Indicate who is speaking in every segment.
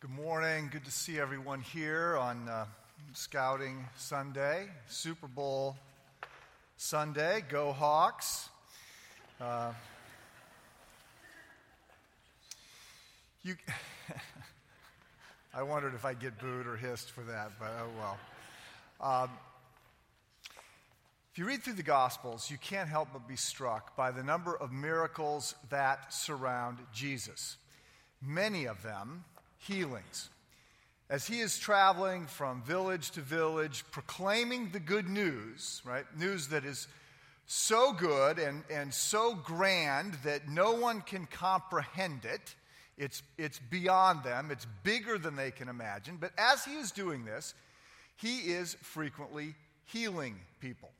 Speaker 1: Good morning. Good to see everyone here on uh, Scouting Sunday, Super Bowl Sunday. Go Hawks. Uh, you, I wondered if I'd get booed or hissed for that, but oh well. Um, if you read through the Gospels, you can't help but be struck by the number of miracles that surround Jesus. Many of them healings. As he is traveling from village to village, proclaiming the good news, right? News that is so good and, and so grand that no one can comprehend it. It's, it's beyond them, it's bigger than they can imagine. But as he is doing this, he is frequently healing people.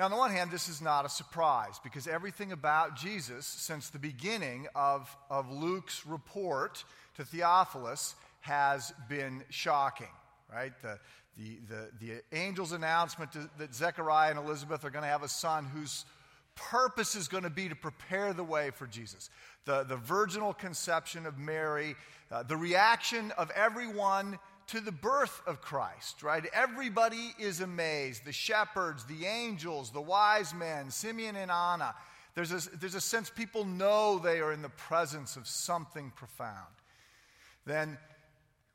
Speaker 1: Now, on the one hand, this is not a surprise because everything about Jesus since the beginning of, of Luke's report to Theophilus has been shocking, right? The, the, the, the angel's announcement to, that Zechariah and Elizabeth are going to have a son whose purpose is going to be to prepare the way for Jesus. The, the virginal conception of Mary, uh, the reaction of everyone to the birth of Christ, right? Everybody is amazed. The shepherds, the angels, the wise men, Simeon and Anna. There's a, there's a sense people know they are in the presence of something profound. Then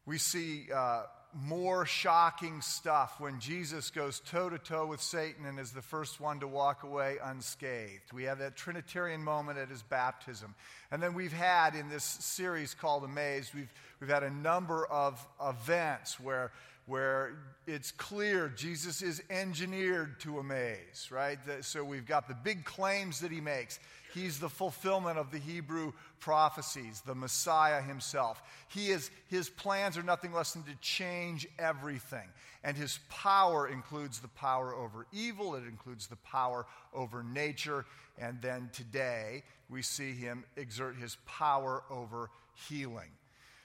Speaker 1: we see uh, more shocking stuff when Jesus goes toe to toe with Satan and is the first one to walk away unscathed. We have that Trinitarian moment at his baptism. And then we've had in this series called Amazed, we've, we've had a number of events where, where it's clear Jesus is engineered to amaze, right? So we've got the big claims that he makes. He's the fulfillment of the Hebrew prophecies, the Messiah himself. He is, his plans are nothing less than to change everything. And his power includes the power over evil, it includes the power over nature. And then today, we see him exert his power over healing.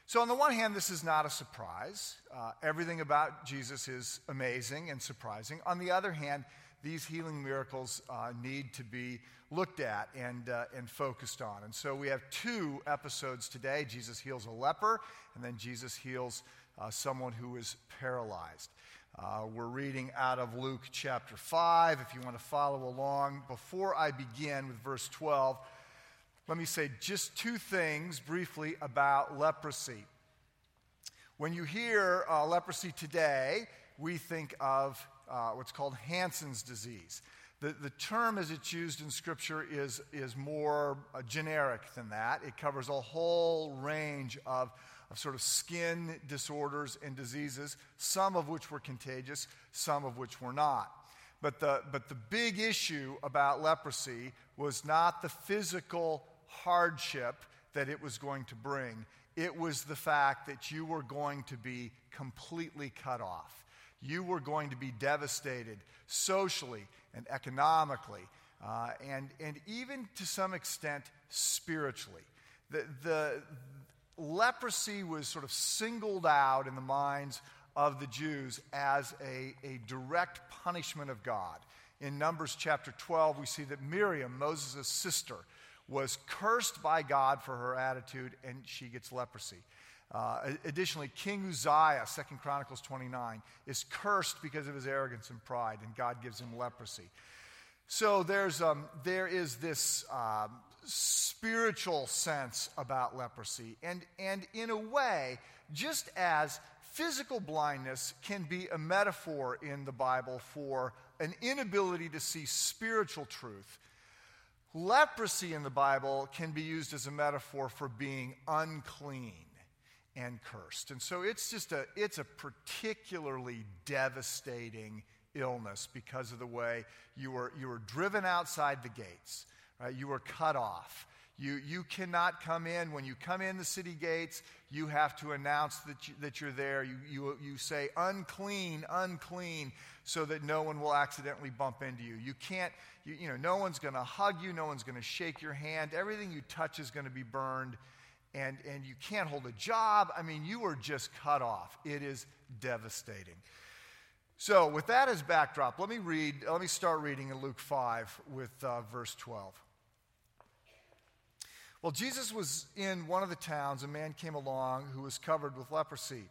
Speaker 1: So, on the one hand, this is not a surprise. Uh, everything about Jesus is amazing and surprising. On the other hand, these healing miracles uh, need to be looked at and, uh, and focused on. And so we have two episodes today Jesus heals a leper, and then Jesus heals uh, someone who is paralyzed. Uh, we're reading out of Luke chapter 5, if you want to follow along. Before I begin with verse 12, let me say just two things briefly about leprosy. When you hear uh, leprosy today, we think of uh, what's called Hansen's disease. The, the term as it's used in Scripture is, is more uh, generic than that. It covers a whole range of, of sort of skin disorders and diseases, some of which were contagious, some of which were not. But the, but the big issue about leprosy was not the physical hardship that it was going to bring, it was the fact that you were going to be completely cut off. You were going to be devastated socially, and economically, uh, and, and even to some extent spiritually. The, the leprosy was sort of singled out in the minds of the Jews as a, a direct punishment of God. In Numbers chapter 12, we see that Miriam, Moses' sister, was cursed by God for her attitude, and she gets leprosy. Uh, additionally, King Uzziah, 2 Chronicles 29, is cursed because of his arrogance and pride, and God gives him leprosy. So there's, um, there is this uh, spiritual sense about leprosy. And, and in a way, just as physical blindness can be a metaphor in the Bible for an inability to see spiritual truth, leprosy in the Bible can be used as a metaphor for being unclean and cursed. And so it's just a, it's a particularly devastating illness because of the way you were, you were driven outside the gates, right? You were cut off. You, you cannot come in. When you come in the city gates, you have to announce that, you, that you're there. You, you, you say, unclean, unclean, so that no one will accidentally bump into you. You can't, you, you know, no one's going to hug you, no one's going to shake your hand. Everything you touch is going to be burned and, and you can't hold a job. I mean, you are just cut off. It is devastating. So, with that as backdrop, let me read, let me start reading in Luke 5 with uh, verse 12. Well, Jesus was in one of the towns. A man came along who was covered with leprosy.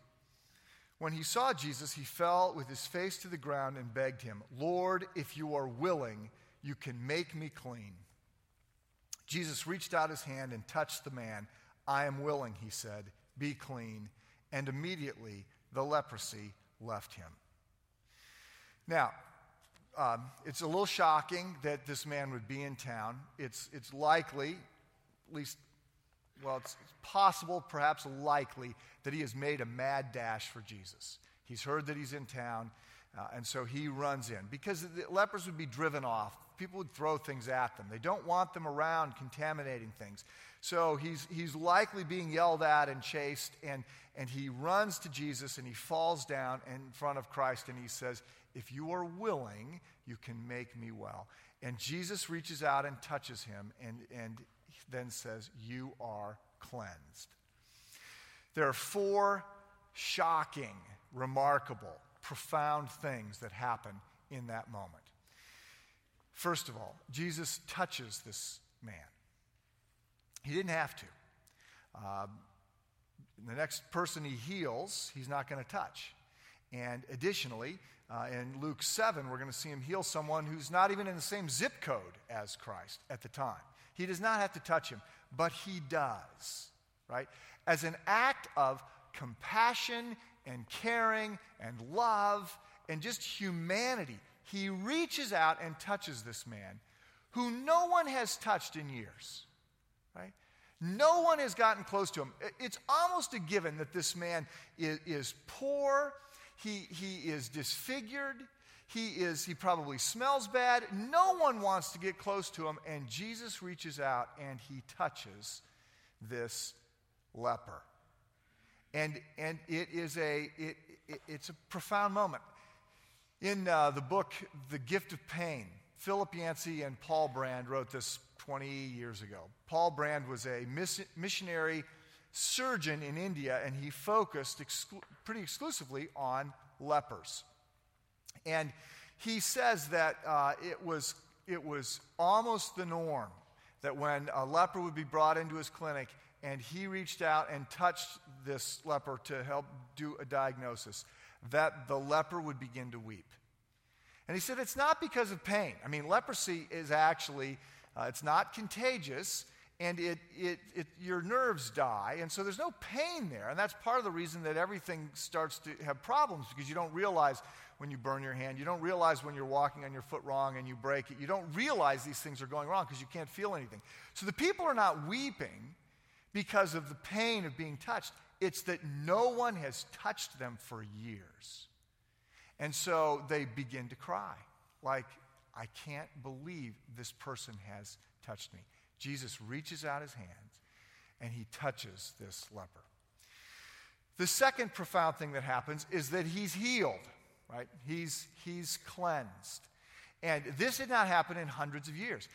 Speaker 1: When he saw Jesus, he fell with his face to the ground and begged him, Lord, if you are willing, you can make me clean. Jesus reached out his hand and touched the man. I am willing, he said, be clean. And immediately the leprosy left him. Now, um, it's a little shocking that this man would be in town. It's, it's likely, at least, well, it's, it's possible, perhaps likely, that he has made a mad dash for Jesus. He's heard that he's in town, uh, and so he runs in because the lepers would be driven off. People would throw things at them. They don't want them around contaminating things. So he's, he's likely being yelled at and chased, and, and he runs to Jesus and he falls down in front of Christ and he says, If you are willing, you can make me well. And Jesus reaches out and touches him and, and then says, You are cleansed. There are four shocking, remarkable, profound things that happen in that moment. First of all, Jesus touches this man. He didn't have to. Uh, the next person he heals, he's not going to touch. And additionally, uh, in Luke 7, we're going to see him heal someone who's not even in the same zip code as Christ at the time. He does not have to touch him, but he does, right? As an act of compassion and caring and love and just humanity, he reaches out and touches this man who no one has touched in years. Right? No one has gotten close to him. It's almost a given that this man is, is poor, he, he is disfigured, he, is, he probably smells bad. No one wants to get close to him, and Jesus reaches out and he touches this leper. And, and it is a, it, it, it's a profound moment. In uh, the book, The Gift of Pain, Philip Yancey and Paul Brand wrote this 20 years ago. Paul Brand was a miss- missionary surgeon in India, and he focused exclu- pretty exclusively on lepers. And he says that uh, it, was, it was almost the norm that when a leper would be brought into his clinic and he reached out and touched this leper to help do a diagnosis, that the leper would begin to weep. And he said it's not because of pain. I mean, leprosy is actually, uh, it's not contagious, and it, it, it, your nerves die, and so there's no pain there. And that's part of the reason that everything starts to have problems because you don't realize when you burn your hand, you don't realize when you're walking on your foot wrong and you break it. You don't realize these things are going wrong because you can't feel anything. So the people are not weeping because of the pain of being touched, it's that no one has touched them for years. And so they begin to cry, like, I can't believe this person has touched me. Jesus reaches out his hands and he touches this leper. The second profound thing that happens is that he's healed, right? He's, he's cleansed. And this did not happen in hundreds of years.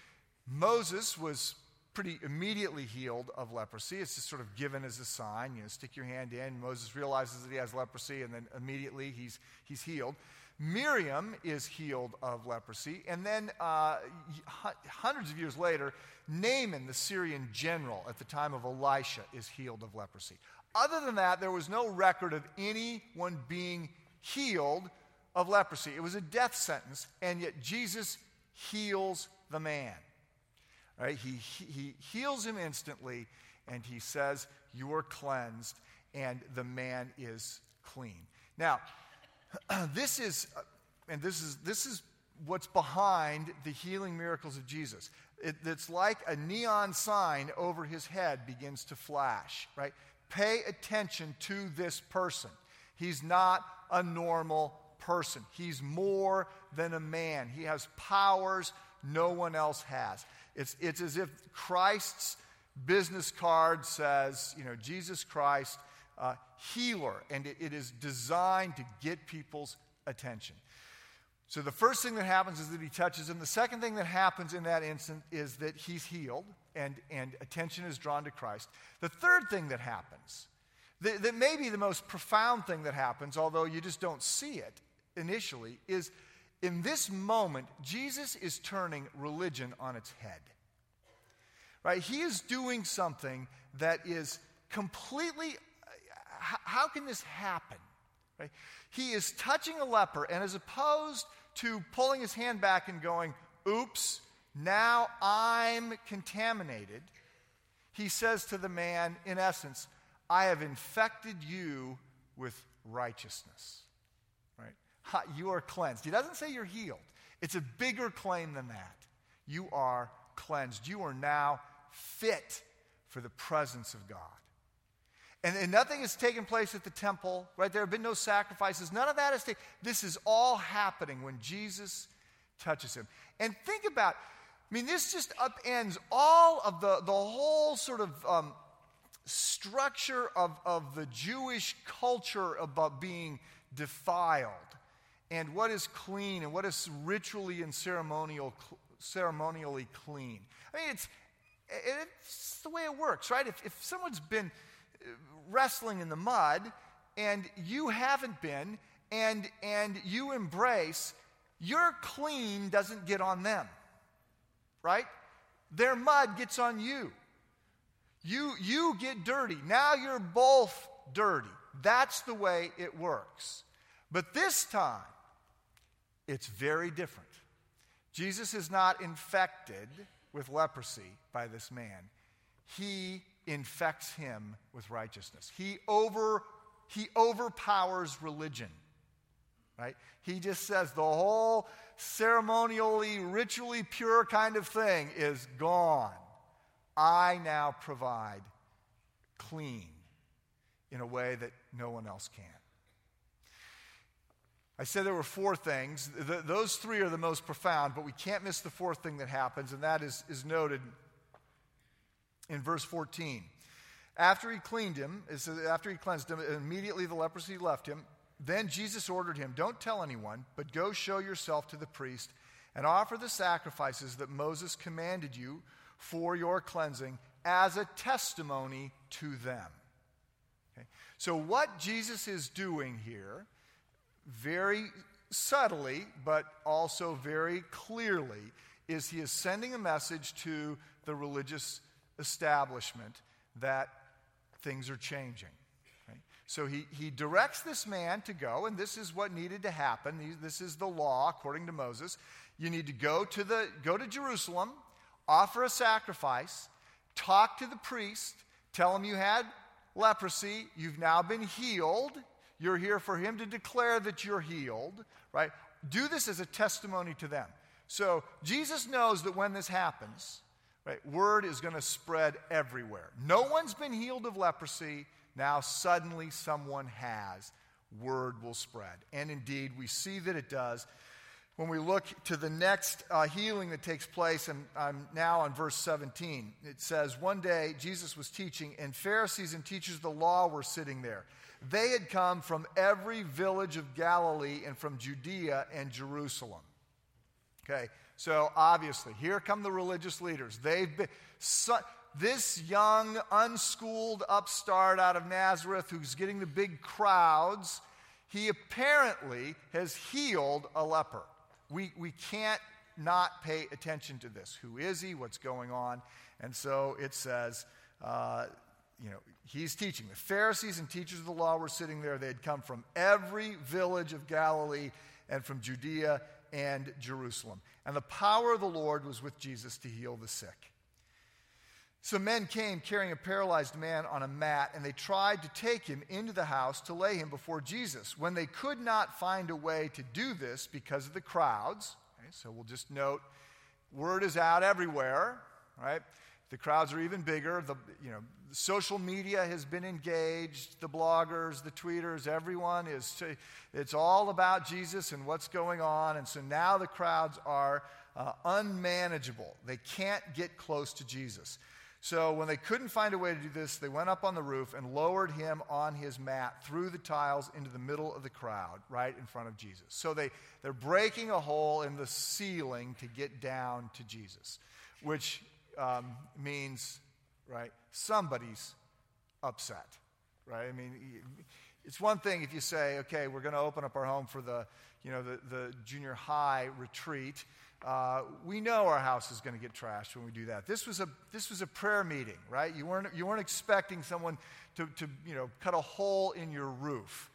Speaker 1: Moses was pretty immediately healed of leprosy. It's just sort of given as a sign. You know, stick your hand in. Moses realizes that he has leprosy, and then immediately he's, he's healed. Miriam is healed of leprosy. And then uh, hundreds of years later, Naaman, the Syrian general at the time of Elisha, is healed of leprosy. Other than that, there was no record of anyone being healed of leprosy. It was a death sentence, and yet Jesus heals the man. Right? He, he heals him instantly, and he says, You are cleansed, and the man is clean. Now, this is, uh, and this is, this is what's behind the healing miracles of Jesus. It, it's like a neon sign over his head begins to flash, right? Pay attention to this person. He's not a normal person, he's more than a man. He has powers no one else has. It's, it's as if Christ's business card says, you know, Jesus Christ, uh, healer, and it, it is designed to get people's attention. So the first thing that happens is that he touches him. The second thing that happens in that instant is that he's healed and, and attention is drawn to Christ. The third thing that happens, that, that may be the most profound thing that happens, although you just don't see it initially, is in this moment, Jesus is turning religion on its head. right? He is doing something that is completely, how can this happen? Right? He is touching a leper, and as opposed to pulling his hand back and going, oops, now I'm contaminated, he says to the man, in essence, I have infected you with righteousness. You are cleansed. He doesn't say you're healed. It's a bigger claim than that. You are cleansed. You are now fit for the presence of God. And, and, nothing has taken place at the temple, right? There have been no sacrifices. None of that is taken. This is all happening when Jesus touches him. And think about, I mean, this just upends all of the, the whole sort of um, structure of, of the Jewish culture about being defiled and what is clean and what is ritually and ceremonial, ceremonially clean. I mean, it's, it's the way it works, right? If, if someone's been uh, wrestling in the mud and you haven't been, and, and you embrace, your clean doesn't get on them, right? Their mud gets on you. You, you get dirty. Now you're both dirty. That's the way it works. But this time, it's very different. Jesus is not infected with leprosy by this man. He infects him with righteousness. He over he overpowers religion. Right? He just says the whole ceremonially, ritually pure kind of thing is gone. I now provide clean in a way that no one else can. I said there were four things. Those three are the most profound, but we can't miss the fourth thing that happens, and that is, is noted in verse 14. After he cleaned him, after he cleansed him, immediately the leprosy left him. Then Jesus ordered him, Don't tell anyone, but go show yourself to the priest and offer the sacrifices that Moses commanded you for your cleansing as a testimony to them. Okay? So, what Jesus is doing here very subtly, but also very clearly, is he is sending a message to the religious establishment that things are changing. So he, he directs this man to go, and this is what needed to happen. This is the law according to Moses. You need to go to, the, go to Jerusalem, offer a sacrifice, talk to the priest, tell him you had leprosy, you've now been healed you're here for him to declare that you're healed, right? Do this as a testimony to them. So Jesus knows that when this happens, right, word is going to spread everywhere. No one's been healed of leprosy. Now suddenly someone has. Word will spread. And indeed, we see that it does when we look to the next uh, healing that takes place, and I'm now on verse 17. It says, One day Jesus was teaching, and Pharisees and teachers of the law were sitting there. They had come from every village of Galilee and from Judea and Jerusalem. Okay, so obviously, here come the religious leaders. They've been. So, this young, unschooled upstart out of Nazareth who's getting the big crowds, he apparently has healed a leper. We, we can't not pay attention to this. Who is he? What's going on? And so it says, uh, you know, he's teaching. The Pharisees and teachers of the law were sitting there. They had come from every village of Galilee and from Judea and Jerusalem. And the power of the Lord was with Jesus to heal the sick. So men came carrying a paralyzed man on a mat, and they tried to take him into the house to lay him before Jesus. When they could not find a way to do this because of the crowds, okay, so we'll just note word is out everywhere, right? The crowds are even bigger. The, you know, social media has been engaged, the bloggers, the tweeters, everyone is, it's all about Jesus and what's going on. And so now the crowds are uh, unmanageable. They can't get close to Jesus. So when they couldn't find a way to do this, they went up on the roof and lowered him on his mat through the tiles into the middle of the crowd, right in front of Jesus. So they, they're breaking a hole in the ceiling to get down to Jesus, which um, means, right, somebody's upset, right? I mean, it's one thing if you say, okay, we're going to open up our home for the, you know, the, the junior high retreat, Uh, we know our house is going to get trashed when we do that. This was a, this was a prayer meeting, right? You weren't, you weren't expecting someone to, to you know, cut a hole in your roof.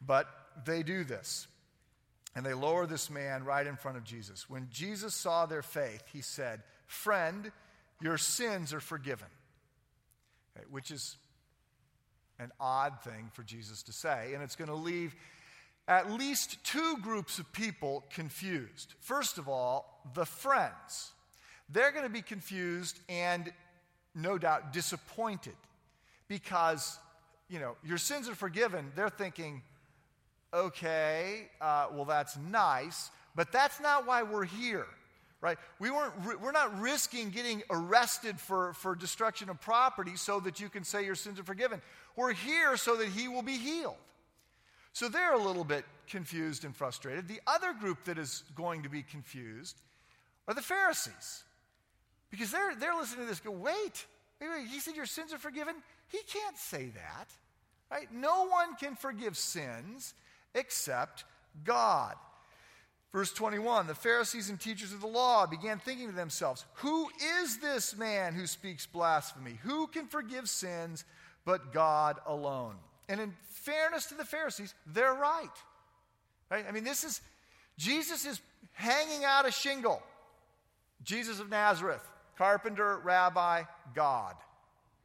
Speaker 1: But they do this. And they lower this man right in front of Jesus. When Jesus saw their faith, he said, Friend, your sins are forgiven. Okay, which is an odd thing for Jesus to say. And it's going to leave at least two groups of people confused. First of all, the friends. They're going to be confused and no doubt disappointed because, you know, your sins are forgiven. They're thinking, okay, uh, well, that's nice, but that's not why we're here. Right? We weren't, we're not risking getting arrested for, for destruction of property so that you can say your sins are forgiven. We're here so that he will be healed. So they're a little bit confused and frustrated. The other group that is going to be confused are the Pharisees. Because they're, they're listening to this go, wait, wait, wait, he said your sins are forgiven? He can't say that. Right? No one can forgive sins except God. Verse 21 The Pharisees and teachers of the law began thinking to themselves, Who is this man who speaks blasphemy? Who can forgive sins but God alone? And in fairness to the Pharisees, they're right. Right? I mean, this is, Jesus is hanging out a shingle. Jesus of Nazareth, carpenter, rabbi, God.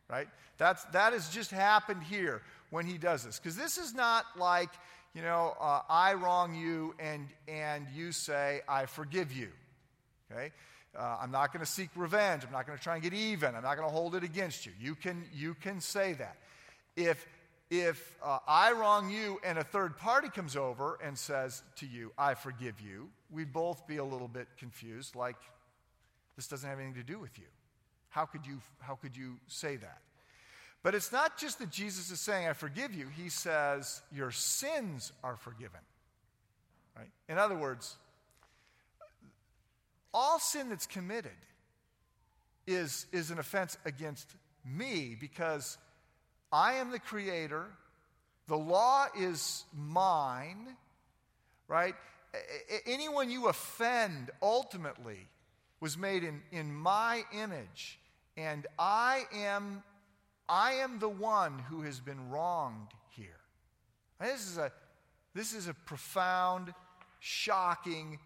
Speaker 1: Right? That's, that has just happened here when he does this. Because this is not like, you know, uh, I wrong you and, and you say, I forgive you. Okay? Uh, I'm not going to seek revenge. I'm not going to try and get even. I'm not going to hold it against you. You can, you can say that. If if uh, I wrong you and a third party comes over and says to you, I forgive you, we'd both be a little bit confused, like, this doesn't have anything to do with you. How could you, how could you say that? But it's not just that Jesus is saying, I forgive you. He says, Your sins are forgiven. Right? In other words, all sin that's committed is, is an offense against me because I am the creator. The law is mine, right? Anyone you offend ultimately was made in, in my image. And I am, I am the one who has been wronged here. this is a, this is a profound, shocking,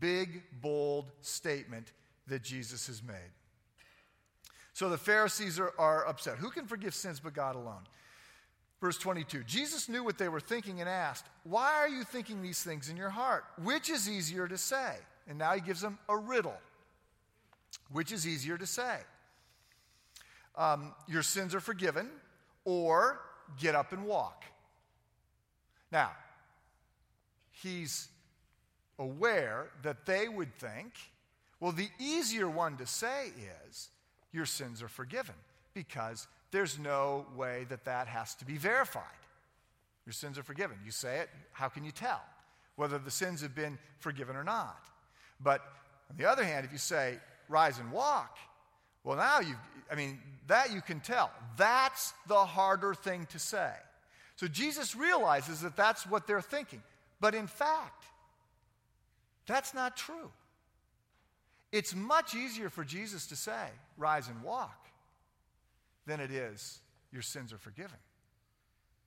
Speaker 1: big, bold statement that Jesus has made. So the Pharisees are, are upset. Who can forgive sins but God alone? Verse 22 Jesus knew what they were thinking and asked, Why are you thinking these things in your heart? Which is easier to say? And now he gives them a riddle. Which is easier to say? Um, your sins are forgiven, or get up and walk. Now, he's aware that they would think, well, the easier one to say is, your sins are forgiven because there's no way that that has to be verified. Your sins are forgiven. You say it, how can you tell whether the sins have been forgiven or not? But on the other hand, if you say, rise and walk, well, now you, I mean, that you can tell. That's the harder thing to say. So Jesus realizes that that's what they're thinking. But in fact, that's not true. It's much easier for Jesus to say, rise and walk, than it is, your sins are forgiven.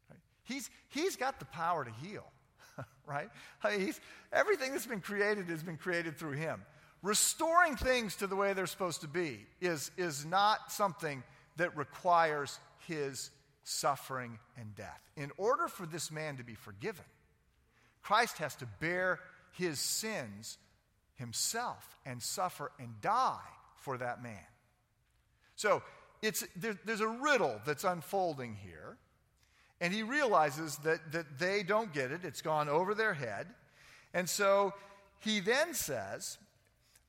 Speaker 1: Right? He's, he's got the power to heal, right? I mean, everything that's been created has been created through him. Restoring things to the way they're supposed to be is, is not something that requires his suffering and death. In order for this man to be forgiven, Christ has to bear his sins himself and suffer and die for that man. So it's, there, there's a riddle that's unfolding here, and he realizes that, that they don't get it. It's gone over their head. And so he then says,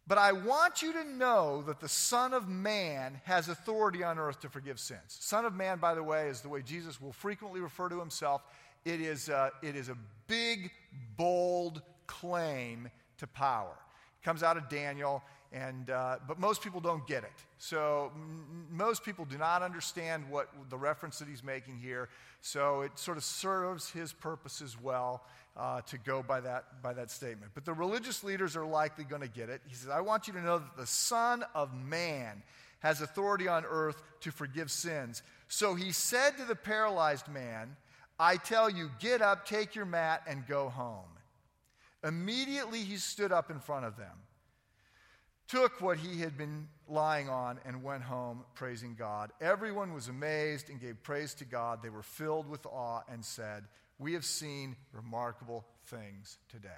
Speaker 1: But I want you to know that the Son of Man has authority on earth to forgive sins. Son of Man, by the way, is the way Jesus will frequently refer to himself. It is a, it is a big, bold claim to power It comes out of Daniel, And, uh, but most people don't get it. So m- most people do not understand what the reference that he's making here. So it sort of serves his purposes well uh, to go by that, by that statement. But the religious leaders are likely going to get it. He says, I want you to know that the Son of Man has authority on earth to forgive sins. So he said to the paralyzed man, I tell you, get up, take your mat, and go home. Immediately he stood up in front of them, took what he had been lying on, and went home praising God. Everyone was amazed and gave praise to God. They were filled with awe and said, We have seen remarkable things today.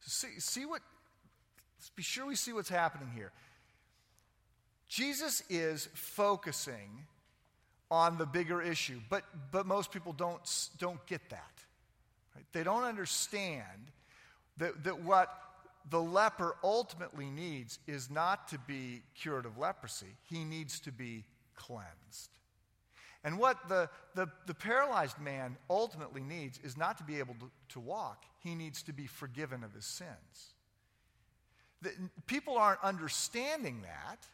Speaker 1: So see, see what, let's be sure we see what's happening here. Jesus is focusing on the bigger issue, but, but most people don't, don't get that. Right? They don't understand that, that what the leper ultimately needs is not to be cured of leprosy, he needs to be cleansed. And what the, the, the paralyzed man ultimately needs is not to be able to, to walk, he needs to be forgiven of his sins. The, people aren't understanding that.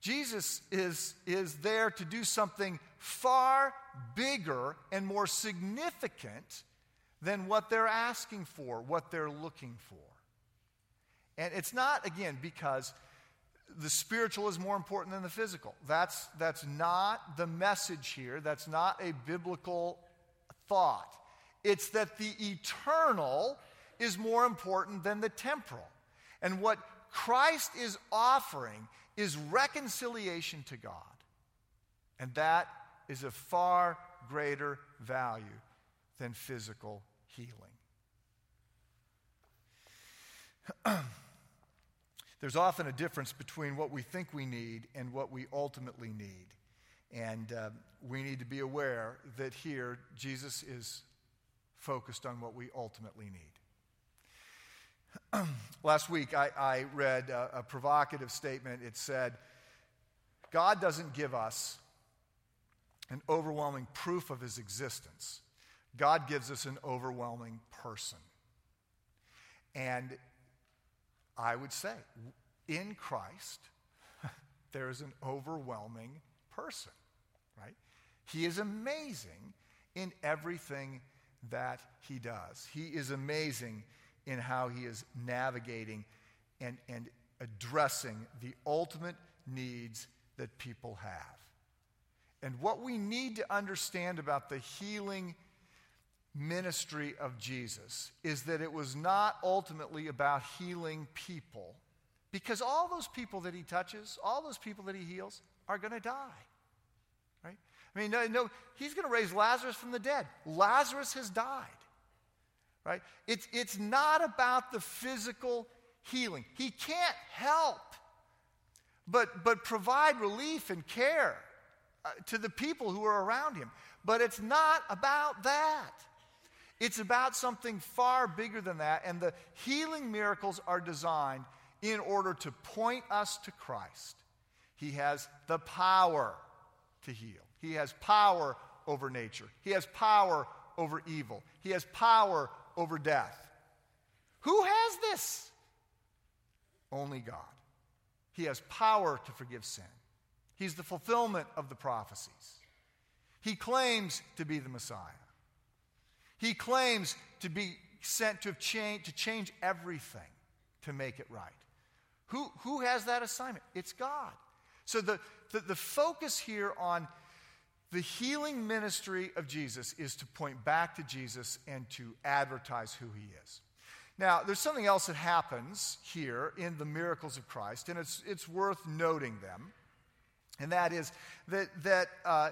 Speaker 1: Jesus is, is there to do something far bigger and more significant than what they're asking for, what they're looking for. And it's not, again, because the spiritual is more important than the physical. That's, that's not the message here. That's not a biblical thought. It's that the eternal is more important than the temporal. And what Christ is offering is reconciliation to God. And that is of far greater value than physical healing. There's often a difference between what we think we need and what we ultimately need. And uh, we need to be aware that here Jesus is focused on what we ultimately need. Last week, I, I read a, a provocative statement. It said, God doesn't give us an overwhelming proof of his existence, God gives us an overwhelming person. And I would say, in Christ, there is an overwhelming person, right? He is amazing in everything that he does. He is amazing in how he is navigating and, and addressing the ultimate needs that people have. And what we need to understand about the healing ministry of Jesus is that it was not ultimately about healing people, because all those people that he touches, all those people that he heals, are going to die. Right? I mean, no, no he's going to raise Lazarus from the dead. Lazarus has died right? It's, it's not about the physical healing. He can't help but, but provide relief and care uh, to the people who are around him. But it's not about that. It's about something far bigger than that. And the healing miracles are designed in order to point us to Christ. He has the power to heal, He has power over nature, He has power over evil, He has power over death. Who has this? Only God. He has power to forgive sin. He's the fulfillment of the prophecies. He claims to be the Messiah. He claims to be sent to, change, to change everything to make it right. Who, who has that assignment? It's God. So the, the, the focus here on the healing ministry of Jesus is to point back to Jesus and to advertise who he is. Now, there's something else that happens here in the miracles of Christ, and it's, it's worth noting them. And that is that, that uh,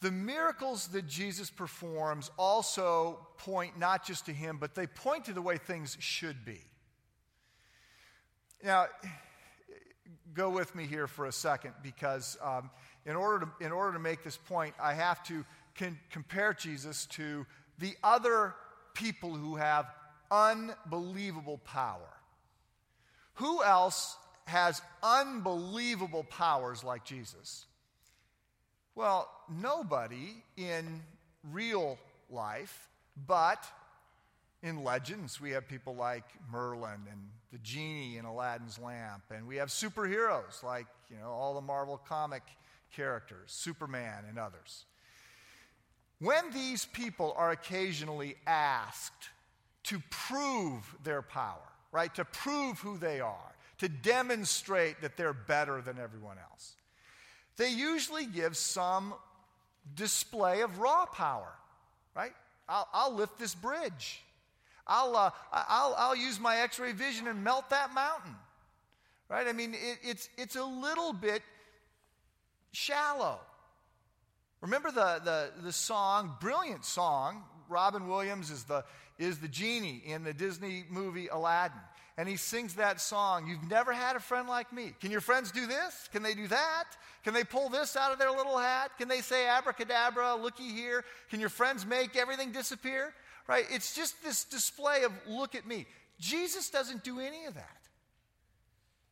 Speaker 1: the miracles that Jesus performs also point not just to him, but they point to the way things should be. Now, go with me here for a second because um, in order to, in order to make this point, I have to con- compare Jesus to the other people who have unbelievable power. Who else has unbelievable powers like Jesus? Well, nobody in real life, but in legends, we have people like Merlin and the genie in Aladdin's lamp, and we have superheroes like you know all the Marvel comic characters, Superman and others. When these people are occasionally asked to prove their power, right, to prove who they are, to demonstrate that they're better than everyone else, they usually give some display of raw power, right? I'll, I'll lift this bridge. I'll, uh, I'll, I'll use my x ray vision and melt that mountain, right? I mean, it, it's, it's a little bit shallow. Remember the, the, the song, brilliant song. Robin Williams is the, is the genie in the Disney movie Aladdin. And he sings that song, You've never had a friend like me. Can your friends do this? Can they do that? Can they pull this out of their little hat? Can they say abracadabra, looky here? Can your friends make everything disappear? Right? It's just this display of look at me. Jesus doesn't do any of that.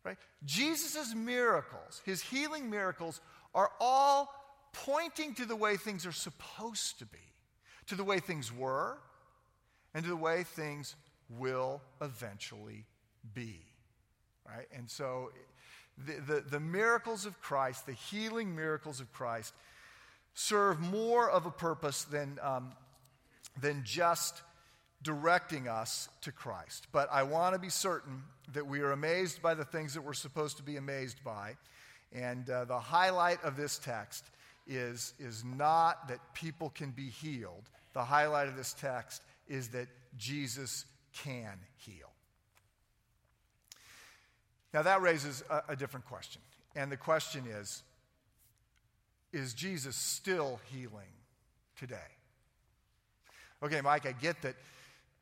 Speaker 1: Right? Jesus' miracles, his healing miracles, are all pointing to the way things are supposed to be, to the way things were, and to the way things will eventually be. Right? And so the, the, the, miracles of Christ, the healing miracles of Christ, serve more of a purpose than, um, than just directing us to Christ. But I want to be certain that we are amazed by the things that we're supposed to be amazed by. And uh, the highlight of this text is, is not that people can be healed. The highlight of this text is that Jesus can heal. Now, that raises a, a different question. And the question is Is Jesus still healing today? Okay, Mike, I get that,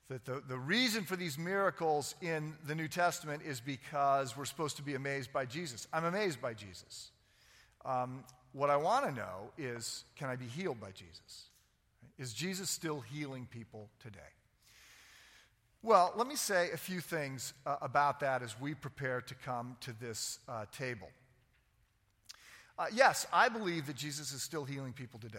Speaker 1: that the, the reason for these miracles in the New Testament is because we're supposed to be amazed by Jesus. I'm amazed by Jesus. Um, what I want to know is can I be healed by Jesus? Is Jesus still healing people today? Well, let me say a few things uh, about that as we prepare to come to this uh, table. Uh, yes, I believe that Jesus is still healing people today.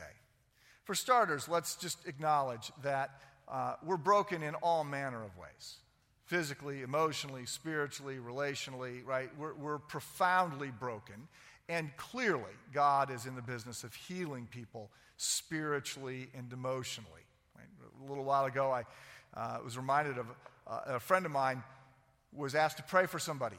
Speaker 1: For starters, let's just acknowledge that uh, we're broken in all manner of ways physically, emotionally, spiritually, relationally, right? We're, we're profoundly broken. And clearly, God is in the business of healing people spiritually and emotionally. Right? A little while ago, I uh, was reminded of uh, a friend of mine was asked to pray for somebody.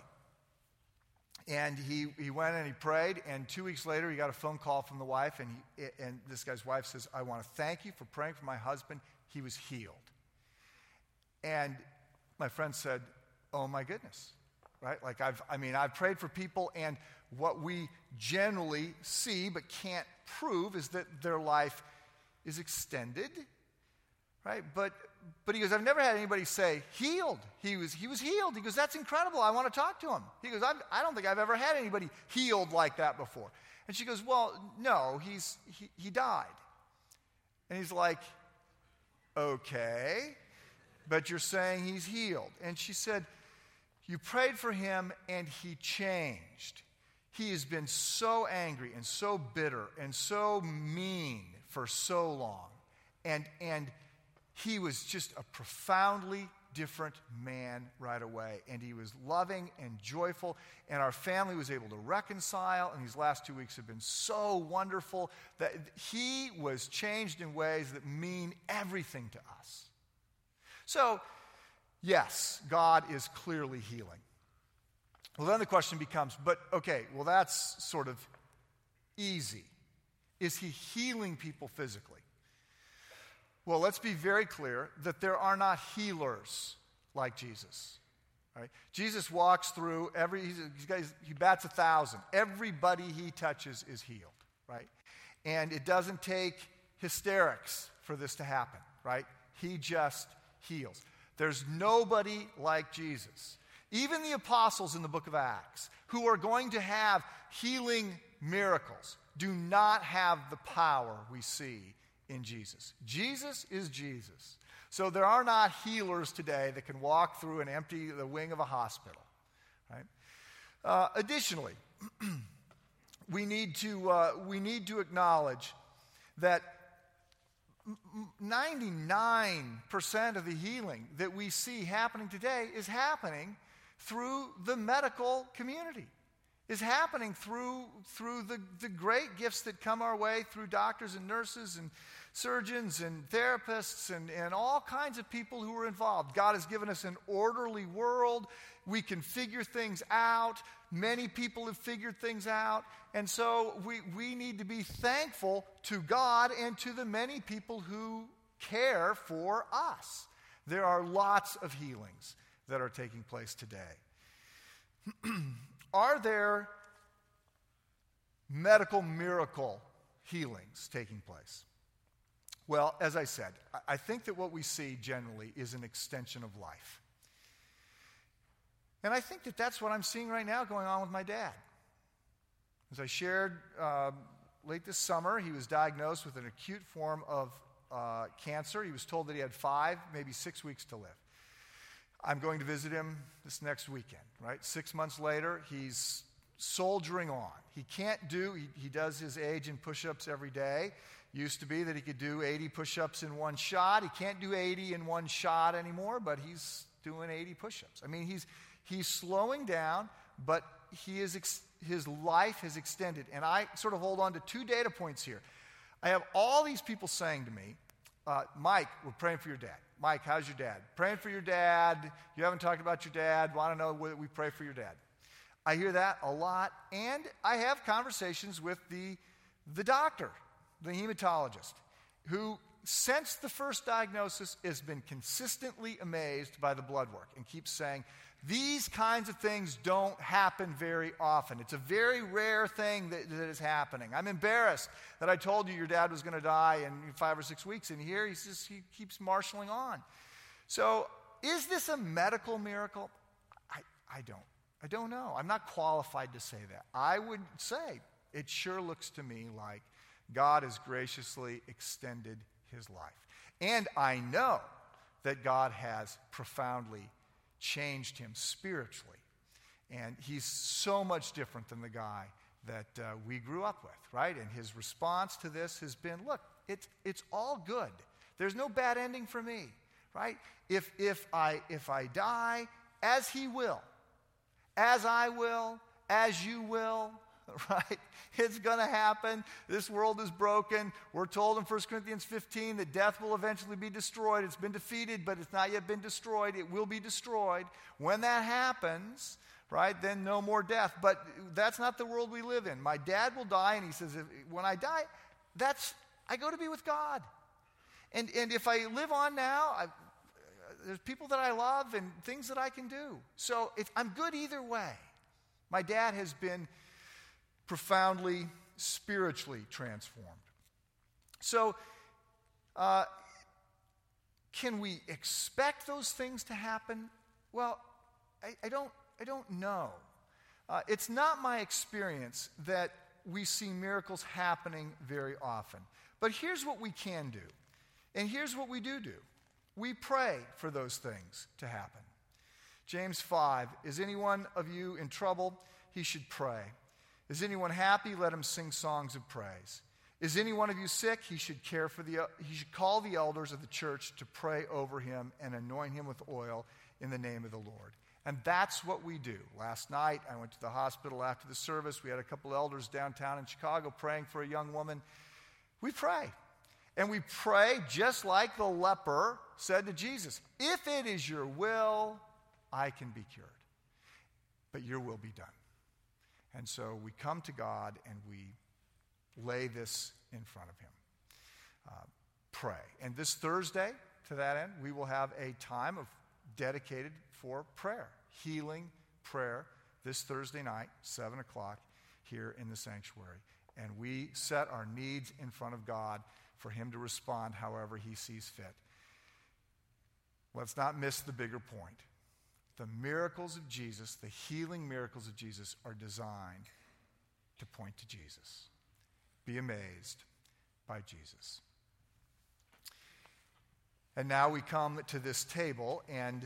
Speaker 1: And he, he went and he prayed, and two weeks later, he got a phone call from the wife, and, he, and this guy's wife says, I want to thank you for praying for my husband. He was healed. And my friend said, Oh my goodness, right? Like, I've, I mean, I've prayed for people, and what we generally see but can't prove is that their life is extended, right? But, but he goes, I've never had anybody say, healed. He was, he was healed. He goes, that's incredible. I want to talk to him. He goes, I don't think I've ever had anybody healed like that before. And she goes, Well, no, he's, he, he died. And he's like, Okay, but you're saying he's healed. And she said, You prayed for him and he changed. He has been so angry and so bitter and so mean for so long. And, and he was just a profoundly different man right away. And he was loving and joyful. And our family was able to reconcile. And these last two weeks have been so wonderful that he was changed in ways that mean everything to us. So, yes, God is clearly healing. Well, then the question becomes but okay, well, that's sort of easy. Is he healing people physically? Well, let's be very clear that there are not healers like Jesus. Right? Jesus walks through every, he's, he bats a thousand. Everybody he touches is healed, right? And it doesn't take hysterics for this to happen, right? He just heals. There's nobody like Jesus. Even the apostles in the book of Acts, who are going to have healing miracles, do not have the power we see in Jesus. Jesus is Jesus. So there are not healers today that can walk through and empty the wing of a hospital. Right? Uh, additionally, we need to uh, we need to acknowledge that 99% of the healing that we see happening today is happening through the medical community, is happening through, through the, the great gifts that come our way through doctors and nurses and surgeons and therapists and, and all kinds of people who are involved. God has given us an orderly world. We can figure things out. Many people have figured things out. And so we, we need to be thankful to God and to the many people who care for us. There are lots of healings that are taking place today. are there medical miracle healings taking place? Well, as I said, I think that what we see generally is an extension of life. And I think that that's what I'm seeing right now going on with my dad. As I shared uh, late this summer, he was diagnosed with an acute form of uh, cancer. He was told that he had five, maybe six weeks to live. I'm going to visit him this next weekend, right? Six months later, he's soldiering on. He can't do, he, he does his age and push ups every day. Used to be that he could do 80 push ups in one shot. He can't do 80 in one shot anymore, but he's doing 80 push ups. I mean, he's, he's slowing down, but he is ex- his life has extended. And I sort of hold on to two data points here. I have all these people saying to me, uh, Mike, we're praying for your dad. Mike, how's your dad? Praying for your dad. You haven't talked about your dad. Want to know whether we pray for your dad. I hear that a lot. And I have conversations with the, the doctor, the hematologist, who, since the first diagnosis, has been consistently amazed by the blood work and keeps saying, these kinds of things don't happen very often. It's a very rare thing that, that is happening. I'm embarrassed that I told you your dad was going to die in five or six weeks, and here he's just, he keeps marshaling on. So, is this a medical miracle? I, I don't. I don't know. I'm not qualified to say that. I would say it sure looks to me like God has graciously extended his life. And I know that God has profoundly changed him spiritually. And he's so much different than the guy that uh, we grew up with, right? And his response to this has been look, it's, it's all good. There's no bad ending for me, right? If, if, I, if I die, as he will, as I will, as you will, right? It's going to happen. This world is broken. We're told in 1 Corinthians 15 that death will eventually be destroyed. It's been defeated, but it's not yet been destroyed. It will be destroyed. When that happens, right, then no more death. But that's not the world we live in. My dad will die, and he says, when I die, that's, I go to be with God. And, and if I live on now, I, there's people that I love and things that I can do. So if I'm good either way. My dad has been profoundly spiritually transformed. So, uh, can we expect those things to happen? Well, I, I don't, I don't know. Uh, it's not my experience that we see miracles happening very often. But here's what we can do. And here's what we do do we pray for those things to happen. James 5 Is anyone of you in trouble? He should pray. Is anyone happy? Let him sing songs of praise. Is any one of you sick? He should care for the he should call the elders of the church to pray over him and anoint him with oil in the name of the Lord. And that's what we do. Last night I went to the hospital after the service. We had a couple elders downtown in Chicago praying for a young woman. We pray. And we pray just like the leper said to Jesus, "If it is your will, I can be cured. But your will be done." And so we come to God and we lay this in front of Him. Uh, pray. And this Thursday, to that end, we will have a time of dedicated for prayer, healing prayer, this Thursday night, 7 o'clock, here in the sanctuary. And we set our needs in front of God for Him to respond however He sees fit. Let's not miss the bigger point. The miracles of Jesus, the healing miracles of Jesus, are designed to point to Jesus. Be amazed by Jesus. And now we come to this table, and